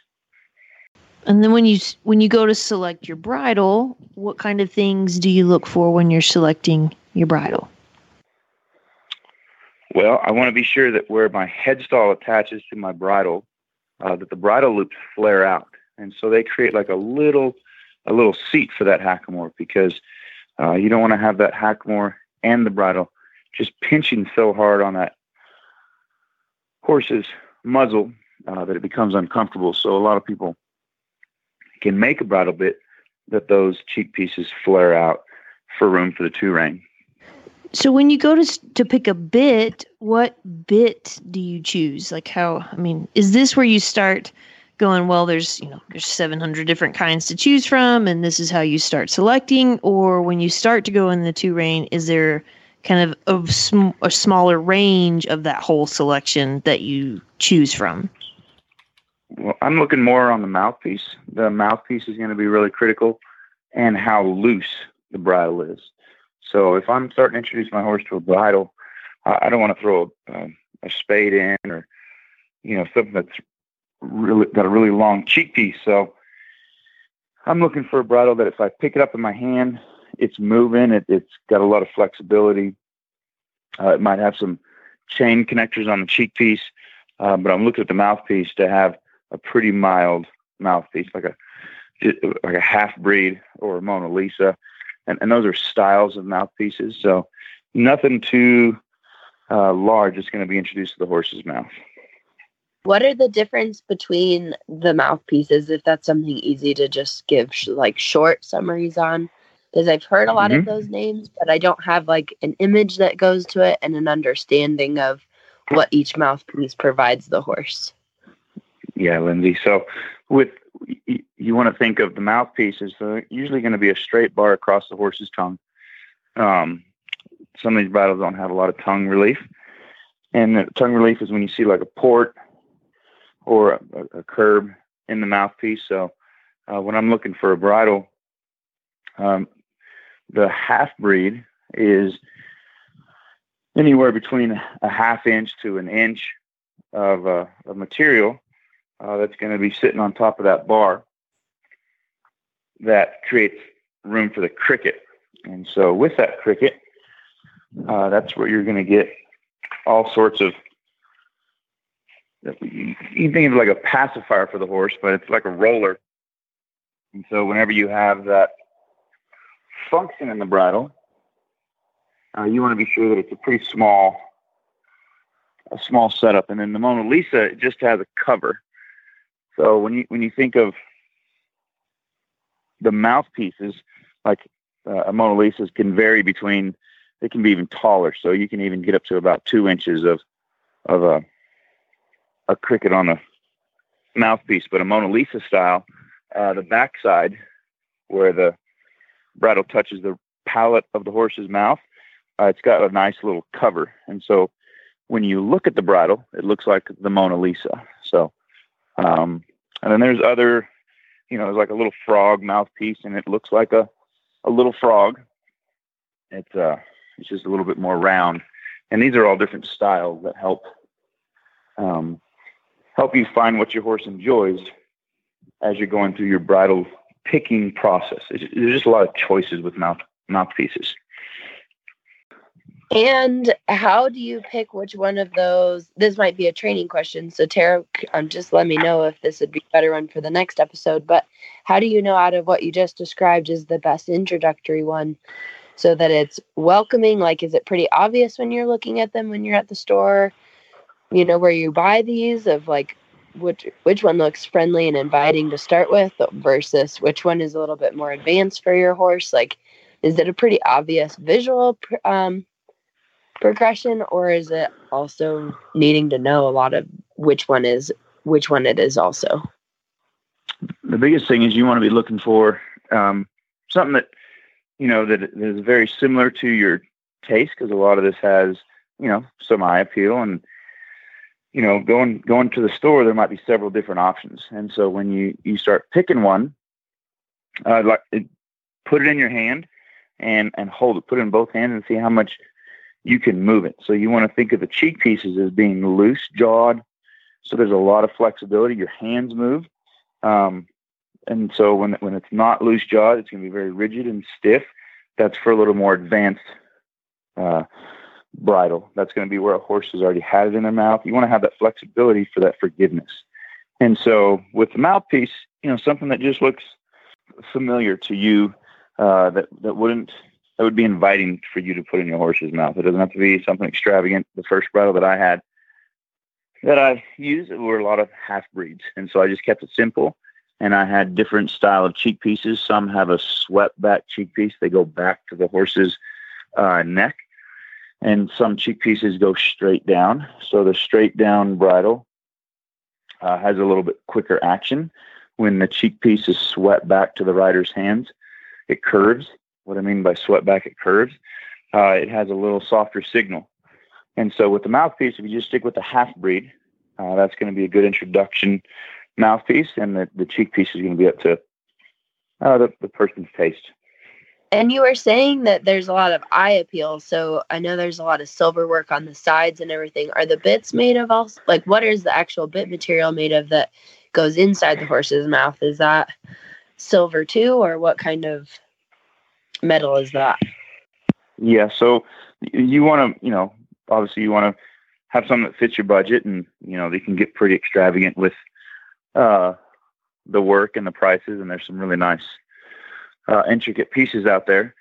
S1: And then when you when you go to select your bridle, what kind of things do you look for when you're selecting your bridle?
S10: Well, I want to be sure that where my headstall attaches to my bridle, uh, that the bridle loops flare out, and so they create like a little a little seat for that hackamore because uh, you don't want to have that hackamore and the bridle just pinching so hard on that horse's muzzle uh, that it becomes uncomfortable. So a lot of people can make a bridle bit that those cheek pieces flare out for room for the two rein.
S1: So when you go to to pick a bit, what bit do you choose? Like how? I mean, is this where you start going? Well, there's you know there's 700 different kinds to choose from, and this is how you start selecting. Or when you start to go in the two rein, is there kind of a, sm- a smaller range of that whole selection that you choose from?
S10: Well, I'm looking more on the mouthpiece. The mouthpiece is going to be really critical, and how loose the bridle is. So if I'm starting to introduce my horse to a bridle, I, don't want to throw a, um, a spade in or you know something that's really got a really long cheek piece. So I'm looking for a bridle that if I pick it up in my hand, it's moving. It, has got a lot of flexibility. Uh, it might have some chain connectors on the cheek piece, uh, but I'm looking at the mouthpiece to have a pretty mild mouthpiece, like a like a half breed or a Mona Lisa, and, and those are styles of mouthpieces. So nothing too uh, large is going to be introduced to the horse's mouth.
S2: What are the difference between the mouthpieces? If that's something easy to just give sh- like short summaries on, because I've heard a lot mm-hmm. of those names, but I don't have like an image that goes to it and an understanding of what each mouthpiece provides the horse.
S10: Yeah, Lyndsey. So with you, want to think of the mouthpieces. They're usually going to be a straight bar across the horse's tongue. Um, some of these bridles don't have a lot of tongue relief, and tongue relief is when you see like a port or a, a curb in the mouthpiece. So uh, when I'm looking for a bridle, um, the half breed is anywhere between a half inch to an inch of, uh, of material uh, that's going to be sitting on top of that bar that creates room for the cricket. And so with that cricket, uh, that's where you're going to get all sorts of you think of like a pacifier for the horse, but it's like a roller. And so whenever you have that function in the bridle, uh, you want to be sure that it's a pretty small, a small setup. And then the Mona Lisa it just has a cover. So when you when you think of the mouthpieces, like uh, a Mona Lisa's can vary between, they can be even taller. So you can even get up to about two inches of of a a cricket on a mouthpiece. But a Mona Lisa style, uh, the backside where the bridle touches the palate of the horse's mouth, uh, it's got a nice little cover. And so when you look at the bridle, it looks like the Mona Lisa. Um, and then there's other, you know, there's like a little frog mouthpiece and it looks like a, a little frog. It's, uh, it's just a little bit more round. And these are all different styles that help, um, help you find what your horse enjoys as you're going through your bridle picking process. There's just a lot of choices with mouth mouthpieces.
S2: And how do you pick which one of those? This might be a training question. So, Tara, um, just let me know if this would be better one for the next episode. But how do you know out of what you just described is the best introductory one so that it's welcoming? Like, is it pretty obvious when you're looking at them when you're at the store, you know, where you buy these, of like which which one looks friendly and inviting to start with versus which one is a little bit more advanced for your horse? Like, is it a pretty obvious visual um, progression or is it also needing to know a lot of which one is which one it is also?
S10: The biggest thing is you want to be looking for um, something that you know that is very similar to your taste because a lot of this has you know some eye appeal and you know going going to the store there might be several different options. And so when you you start picking one uh, like it, put it in your hand and and hold it put it in both hands and see how much you can move it. So you want to think of the cheek pieces as being loose jawed. So there's a lot of flexibility. Your hands move. Um, and so when, when it's not loose jawed, it's going to be very rigid and stiff. That's for a little more advanced uh, bridle. That's going to be where a horse has already had it in their mouth. You want to have that flexibility for that forgiveness. And so with the mouthpiece, you know, something that just looks familiar to you uh, that, that wouldn't that would be inviting for you to put in your horse's mouth. It doesn't have to be something extravagant. The first bridle that I had that I used were a lot of half breeds, and so I just kept it simple. And I had different style of cheek pieces. Some have a swept back cheek piece; they go back to the horse's uh, neck, and some cheek pieces go straight down. So the straight down bridle uh, has a little bit quicker action. When the cheek piece is swept back to the rider's hands, it curves what I mean by swept back at curves, uh, it has a little softer signal. And so with the mouthpiece, if you just stick with the half breed, uh, that's going to be a good introduction mouthpiece, and the, the cheek piece is going to be up to uh, the, the person's taste.
S2: And you were saying that there's a lot of eye appeal. So I know there's a lot of silver work on the sides and everything. Are the bits made of all like what is the actual bit material made of that goes inside the horse's mouth? Is that silver too, or what kind of metal is that?
S10: Yeah, so you want to, you know, obviously you want to have something that fits your budget, and you know they can get pretty extravagant with uh, the work and the prices, and there's some really nice, uh, intricate pieces out there.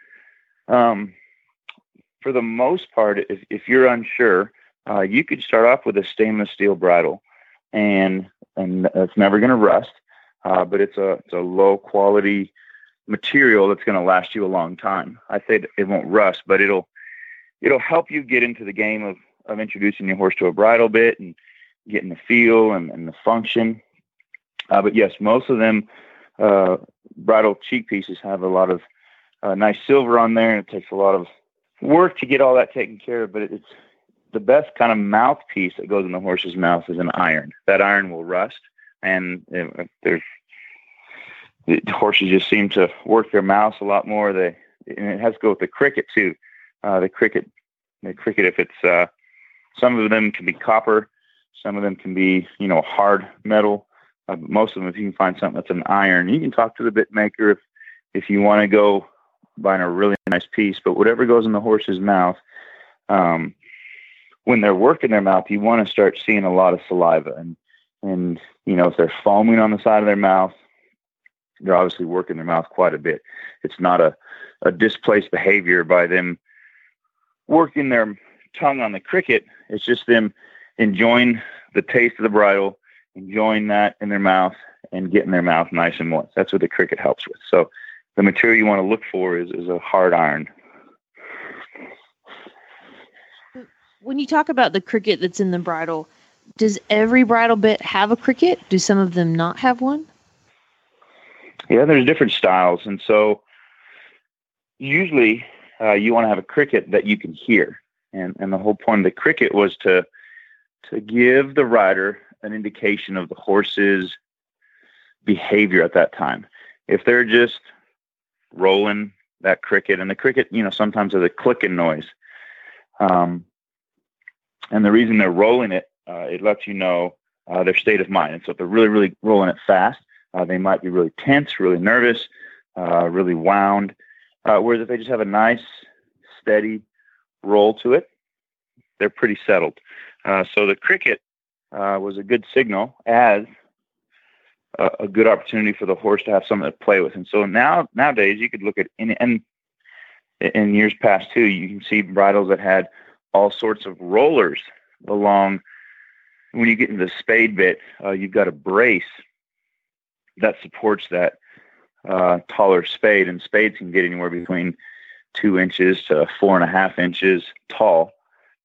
S10: Um, for the most part, if, if you're unsure, uh, you could start off with a stainless steel bridle, and and it's never going to rust, uh, but it's a it's a low quality material that's going to last you a long time. I say it won't rust, but it'll it'll help you get into the game of of introducing your horse to a bridle bit and getting the feel and, and the function. Uh, but yes, most of them uh, bridle cheek pieces have a lot of uh, nice silver on there, and it takes a lot of work to get all that taken care of. But it's the best kind of mouthpiece that goes in the horse's mouth is an iron. That iron will rust, and if there's the horses just seem to work their mouths a lot more. They and it has to go with the cricket too. Uh, the cricket, the cricket, if it's uh, some of them can be copper, some of them can be you know hard metal. Uh, but most of them, if you can find something that's an iron, you can talk to the bit maker if if you want to go buying a really nice piece. But whatever goes in the horse's mouth, um, when they're working their mouth, you want to start seeing a lot of saliva and and you know if they're foaming on the side of their mouth they're obviously working their mouth quite a bit. It's not a, a displaced behavior by them working their tongue on the cricket. It's just them enjoying the taste of the bridle, enjoying that in their mouth, and getting their mouth nice and moist. That's what the cricket helps with. So the material you want to look for is, is a hard iron.
S1: When you talk about the cricket that's in the bridle, does every bridle bit have a cricket? Do some of them not have one?
S10: Yeah, there's different styles, and so usually uh, you want to have a cricket that you can hear, and and the whole point of the cricket was to to give the rider an indication of the horse's behavior at that time. If they're just rolling that cricket, and the cricket, you know, sometimes has a clicking noise, um, and the reason they're rolling it, uh, it lets you know uh, their state of mind. And so if they're really, really rolling it fast, uh, they might be really tense, really nervous, uh, really wound. Uh, whereas if they just have a nice, steady roll to it, they're pretty settled. Uh, so the cricket uh, was a good signal as a, a, good opportunity for the horse to have something to play with. And so now nowadays you could look at any, and in years past too, you can see bridles that had all sorts of rollers along. When you get into the spade bit, uh, you've got a brace that supports that uh, taller spade, and spades can get anywhere between two inches to four and a half inches tall.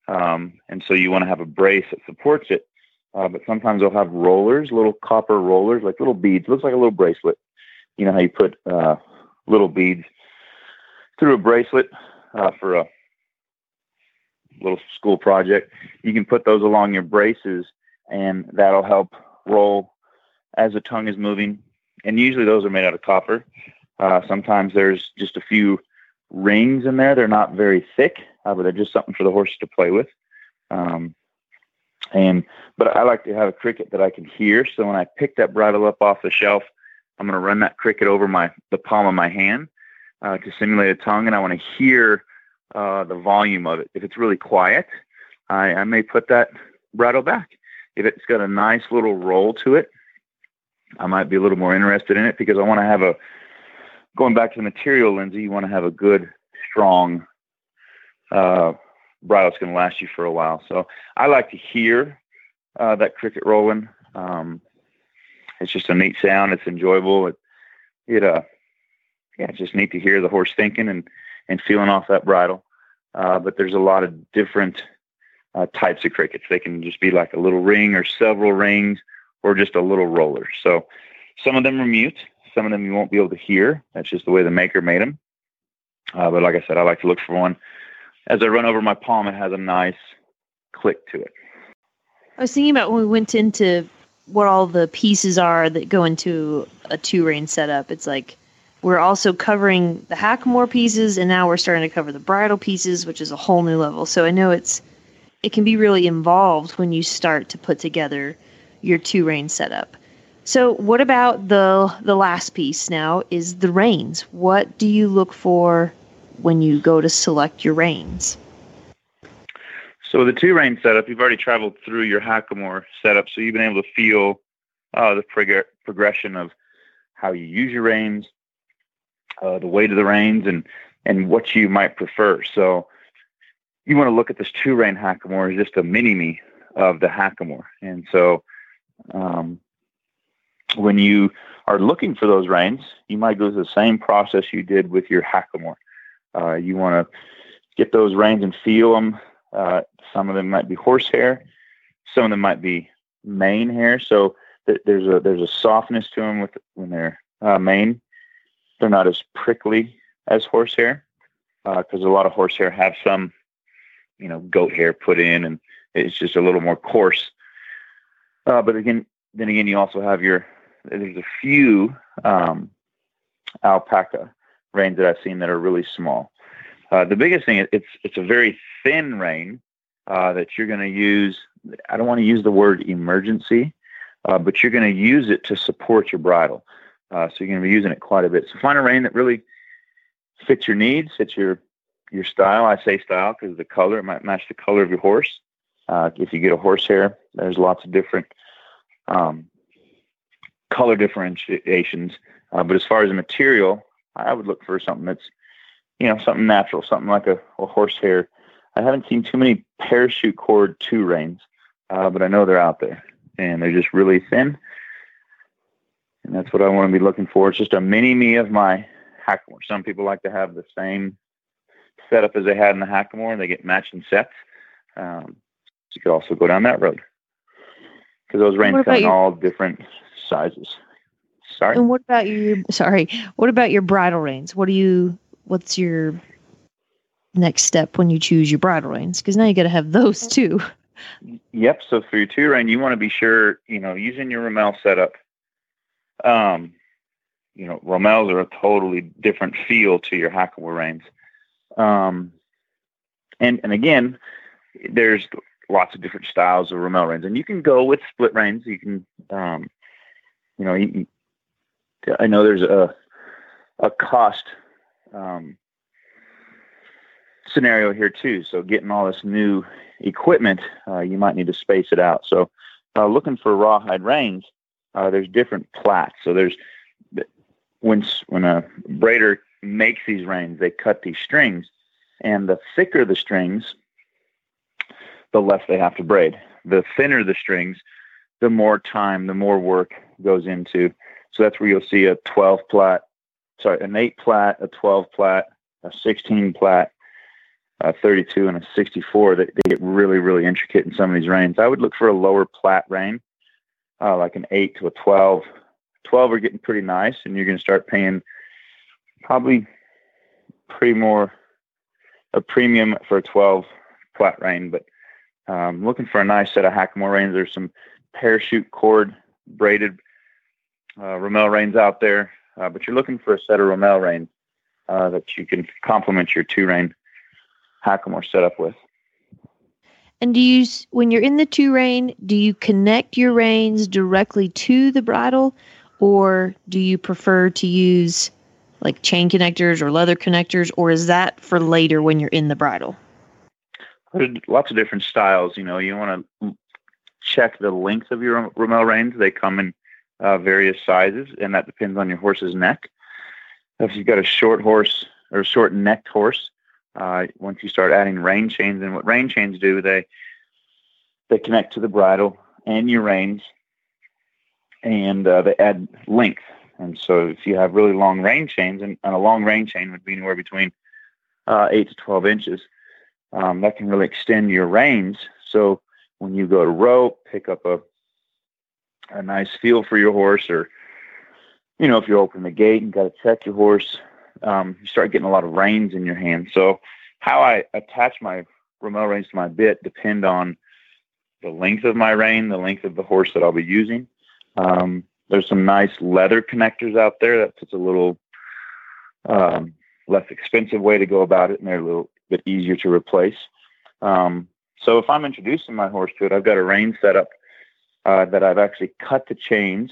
S10: Um, and so you want to have a brace that supports it. Uh, but sometimes they'll have rollers, little copper rollers, like little beads. Looks like a little bracelet. You know how you put uh, little beads through a bracelet uh, for a little school project. You can put those along your braces, and that'll help roll as the tongue is moving. And usually those are made out of copper. Uh, sometimes there's just a few rings in there. They're not very thick, uh, but they're just something for the horse to play with. Um, and but I like to have a cricket that I can hear. So when I pick that bridle up off the shelf, I'm going to run that cricket over my the palm of my hand uh, to simulate a tongue, and I want to hear uh, the volume of it. If it's really quiet, I, I may put that bridle back. If it's got a nice little roll to it, I might be a little more interested in it because I want to have a going back to the material, Lyndsey. You want to have a good, strong uh, bridle that's going to last you for a while. So I like to hear uh, that cricket rolling. Um, it's just a neat sound. It's enjoyable. It, it uh, yeah, it's just neat to hear the horse thinking and and feeling off that bridle. Uh, but there's a lot of different uh, types of crickets. They can just be like a little ring or several rings or just a little roller. So some of them are mute. Some of them you won't be able to hear. That's just the way the maker made them. Uh, but like I said, I like to look for one. As I run over my palm, it has a nice click to it.
S1: I was thinking about when we went into what all the pieces are that go into a two rein setup. It's like we're also covering the hackamore pieces, and now we're starting to cover the bridle pieces, which is a whole new level. So I know it's it can be really involved when you start to put together your two rein setup. So what about the the last piece now is the reins. What do you look for when you go to select your reins?
S10: So the two rein setup, you've already traveled through your hackamore setup, so you've been able to feel uh, the prog- progression of how you use your reins, uh, the weight of the reins, and and what you might prefer. So you want to look at this two rein hackamore as just a mini me of the hackamore. And so um, when you are looking for those reins, you might go through the same process you did with your hackamore. Uh, you want to get those reins and feel them. Uh, some of them might be horsehair, some of them might be mane hair. So th- there's a there's a softness to them with when they're uh, mane. They're not as prickly as horsehair because uh, a lot of horsehair have some, you know, goat hair put in, and it's just a little more coarse. Uh, but again, then again, you also have your there's a few um, alpaca reins that I've seen that are really small. Uh, the biggest thing it's it's a very thin rein uh, that you're going to use. I don't want to use the word emergency, uh, but you're going to use it to support your bridle. Uh, so you're going to be using it quite a bit. So find a rein that really fits your needs, fits your your style. I say style because the color it might match the color of your horse. Uh, if you get a horsehair, there's lots of different um, color differentiations. Uh, but as far as the material, I would look for something that's, you know, something natural, something like a, a horsehair. I haven't seen too many parachute cord two reins, uh, but I know they're out there, and they're just really thin. And that's what I want to be looking for. It's just a mini me of my hackamore. Some people like to have the same setup as they had in the hackamore, and they get matching sets. Um, so you could also go down that road because those reins come in your, all different sizes. Sorry.
S1: And what about your sorry? What about your bridle reins? What do you? What's your next step when you choose your bridle reins? Because now you got to have those too.
S10: Yep. So for your two rein, you want to be sure you know using your Romal setup. Um, you know, Romals are a totally different feel to your Hackamore reins. Um, and and again, there's lots of different styles of Romal reins, and you can go with split reins. You can, um, you know, you, I know there's a a cost um, scenario here too. So getting all this new equipment, uh, you might need to space it out. So uh, looking for rawhide reins, uh, there's different plats. So there's when when a braider makes these reins, they cut these strings, and the thicker the strings, the less they have to braid. The thinner the strings, the more time, the more work goes into. So that's where you'll see a 12 plat, sorry, an 8 plat, a 12 plat, a 16 plat, a 32, and a 64. They, they get really, really intricate in some of these reins. I would look for a lower plat rein, uh, like an 8 to a 12. 12 are getting pretty nice, and you're going to start paying probably pretty more a premium for a 12 plat rein, but um, looking for a nice set of Hackamore reins. There's some parachute cord braided uh, Romal reins out there, uh, but you're looking for a set of Romal reins uh, that you can complement your two rein Hackamore setup with.
S1: And do you, when you're in the two rein, do you connect your reins directly to the bridle, or do you prefer to use like chain connectors or leather connectors, or is that for later when you're in the bridle?
S10: Lots of different styles. You know, you want to check the length of your Romal reins. They come in uh, various sizes, and that depends on your horse's neck. If you've got a short horse or a short necked horse, uh, once you start adding rein chains, and what rein chains do, they they connect to the bridle and your reins, and uh, they add length. And so, if you have really long rein chains, and, and a long rein chain would be anywhere between uh, eight to twelve inches, um, that can really extend your reins. So when you go to rope, pick up a a nice feel for your horse, or you know, if you open the gate and got to check your horse, um, you start getting a lot of reins in your hand. So how I attach my Romal reins to my bit depend on the length of my rein, the length of the horse that I'll be using. Um, there's some nice leather connectors out there. That's a little um, less expensive way to go about it, and they're a little bit easier to replace. Um, so if I'm introducing my horse to it, I've got a rein set up uh, that I've actually cut the chains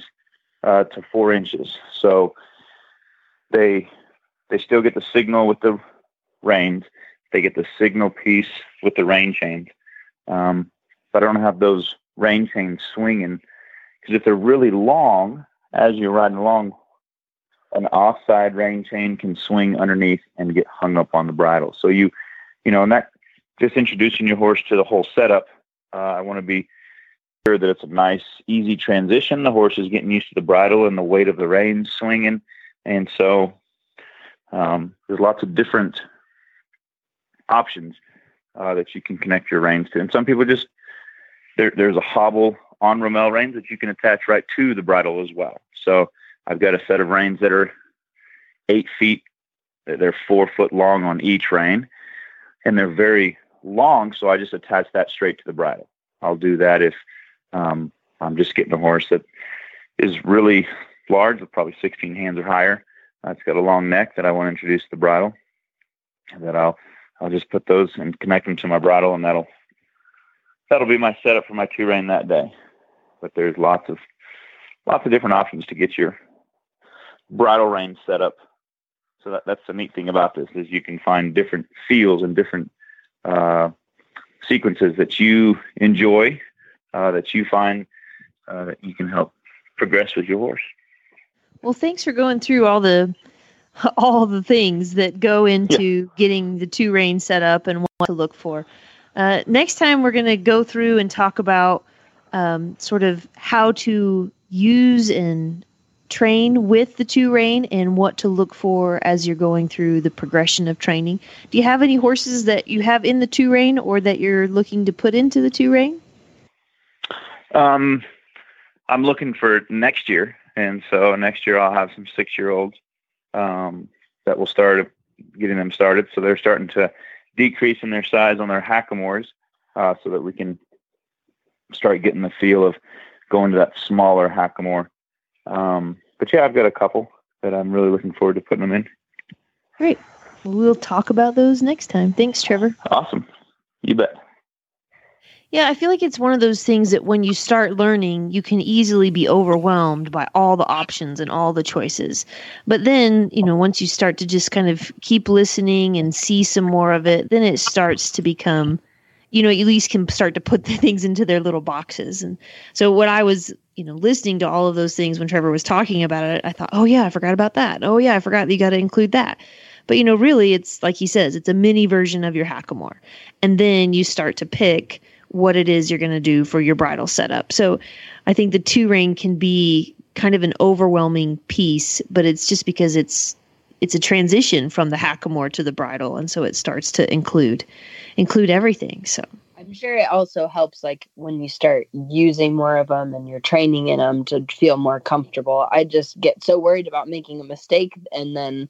S10: uh, to four inches. So they they still get the signal with the reins. They get the signal piece with the rein chains. Um, but I don't have those rein chains swinging because if they're really long as you're riding along an offside rein chain can swing underneath and get hung up on the bridle. So you, you know, and that just introducing your horse to the whole setup. Uh, I want to be sure that it's a nice, easy transition. The horse is getting used to the bridle and the weight of the reins swinging, and so um, there's lots of different options uh, that you can connect your reins to. And some people just there, there's a hobble on Romal reins that you can attach right to the bridle as well. So I've got a set of reins that are eight feet. They're four foot long on each rein, and they're very long. So I just attach that straight to the bridle. I'll do that if um, I'm just getting a horse that is really large, probably 16 hands or higher. Uh, it's got a long neck that I want to introduce to the bridle. That I'll I'll just put those and connect them to my bridle, and that'll that'll be my setup for my two rein that day. But there's lots of lots of different options to get your bridle rein set up. So that, that's the neat thing about this is you can find different feels and different uh, sequences that you enjoy, uh, that you find uh, that you can help progress with your horse.
S1: Well, thanks for going through all the all the things that go into yeah. getting the two reins set up and what to look for. Uh, next time, we're going to go through and talk about um, sort of how to use and train with the two rein and what to look for as you're going through the progression of training. Do you have any horses that you have in the two rein or that you're looking to put into the two rein?
S10: Um, I'm looking for next year, and so next year I'll have some six year olds um, that will start getting them started. So they're starting to decrease in their size on their hackamores, uh, so that we can start getting the feel of going to that smaller hackamore. Um, but yeah, I've got a couple that I'm really looking forward to putting them in.
S1: Great. We'll talk about those next time. Thanks, Trevor.
S10: Awesome. You bet.
S1: Yeah, I feel like it's one of those things that when you start learning, you can easily be overwhelmed by all the options and all the choices. But then, you know, once you start to just kind of keep listening and see some more of it, then it starts to become, you know, at least can start to put the things into their little boxes. And so when I was, you know, listening to all of those things when Trevor was talking about it, I thought, oh, yeah, I forgot about that. Oh, yeah, I forgot you got to include that. But, you know, really, it's like he says, it's a mini version of your hackamore. And then you start to pick what it is you're going to do for your bridle setup. So I think the two ring can be kind of an overwhelming piece, but it's just because it's it's a transition from the hackamore to the bridle and so it starts to include include everything. So
S2: I'm sure it also helps like when you start using more of them and you're training in them to feel more comfortable. I just get so worried about making a mistake and then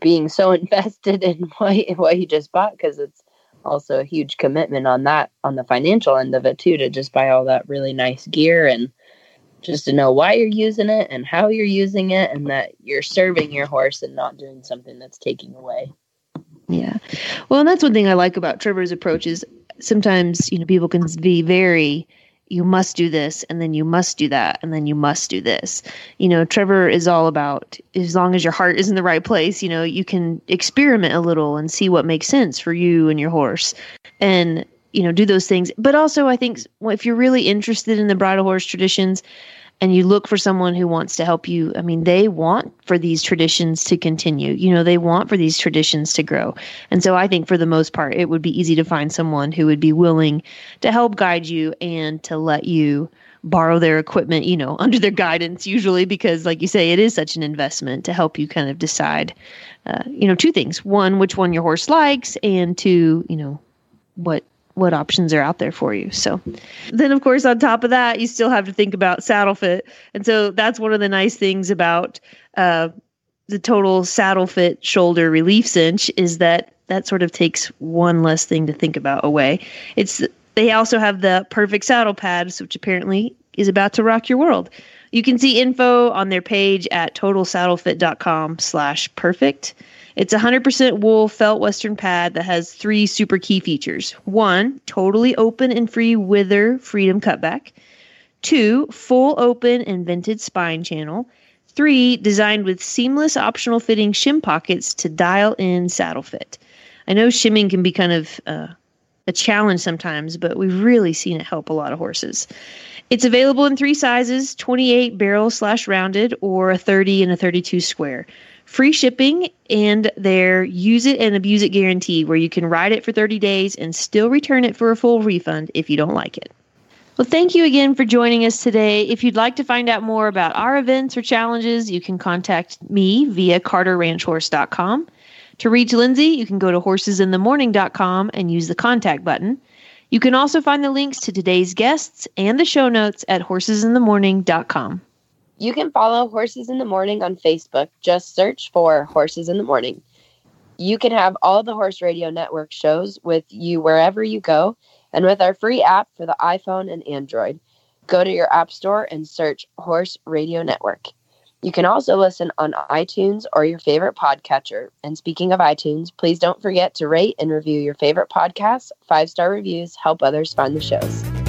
S2: being so invested in what what you just bought because it's also a huge commitment on that on the financial end of it too to just buy all that really nice gear and just to know why you're using it and how you're using it and that you're serving your horse and not doing something that's taking away.
S1: Yeah. Well, and that's one thing I like about Trevor's approach is sometimes, you know, people can be very you must do this and then you must do that and then you must do this. You know, Trevor is all about as long as your heart is in the right place, you know, you can experiment a little and see what makes sense for you and your horse and, you know, do those things. But also, I think if you're really interested in the bridle horse traditions, and you look for someone who wants to help you, I mean, they want for these traditions to continue. You know, they want for these traditions to grow. And so I think for the most part, it would be easy to find someone who would be willing to help guide you and to let you borrow their equipment, you know, under their guidance, usually because, like you say, it is such an investment to help you kind of decide, uh, you know, two things. One, which one your horse likes, and two, you know, what what options are out there for you. So then of course on top of that you still have to think about saddle fit. And so that's one of the nice things about uh, the total saddle fit shoulder relief cinch is that that sort of takes one less thing to think about away. It's they also have the perfect saddle pads which apparently is about to rock your world. You can see info on their page at totalsaddlefit.com slash perfect. It's a 100% wool felt Western pad that has three super key features. One, totally open and free wither freedom cutback. Two, full open and vented spine channel. Three, designed with seamless optional fitting shim pockets to dial in saddle fit. I know shimming can be kind of uh, a challenge sometimes, but we've really seen it help a lot of horses. It's available in three sizes 28 barrel slash rounded or a 30 and a 32 square. Free shipping and their use it and abuse it guarantee, where you can ride it for 30 days and still return it for a full refund if you don't like it. Well, thank you again for joining us today. If you'd like to find out more about our events or challenges, you can contact me via carterranchhorse.com. To reach Lyndsey, you can go to horsesinthemorning.com and use the contact button. You can also find the links to today's guests and the show notes at horsesinthemorning.com.
S2: You can follow Horses in the Morning on Facebook. Just search for Horses in the Morning. You can have all the Horse Radio Network shows with you wherever you go and with our free app for the iPhone and Android. Go to your App Store and search Horse Radio Network. You can also listen on iTunes or your favorite podcatcher. And speaking of iTunes, please don't forget to rate and review your favorite podcasts. Five star reviews help others find the shows.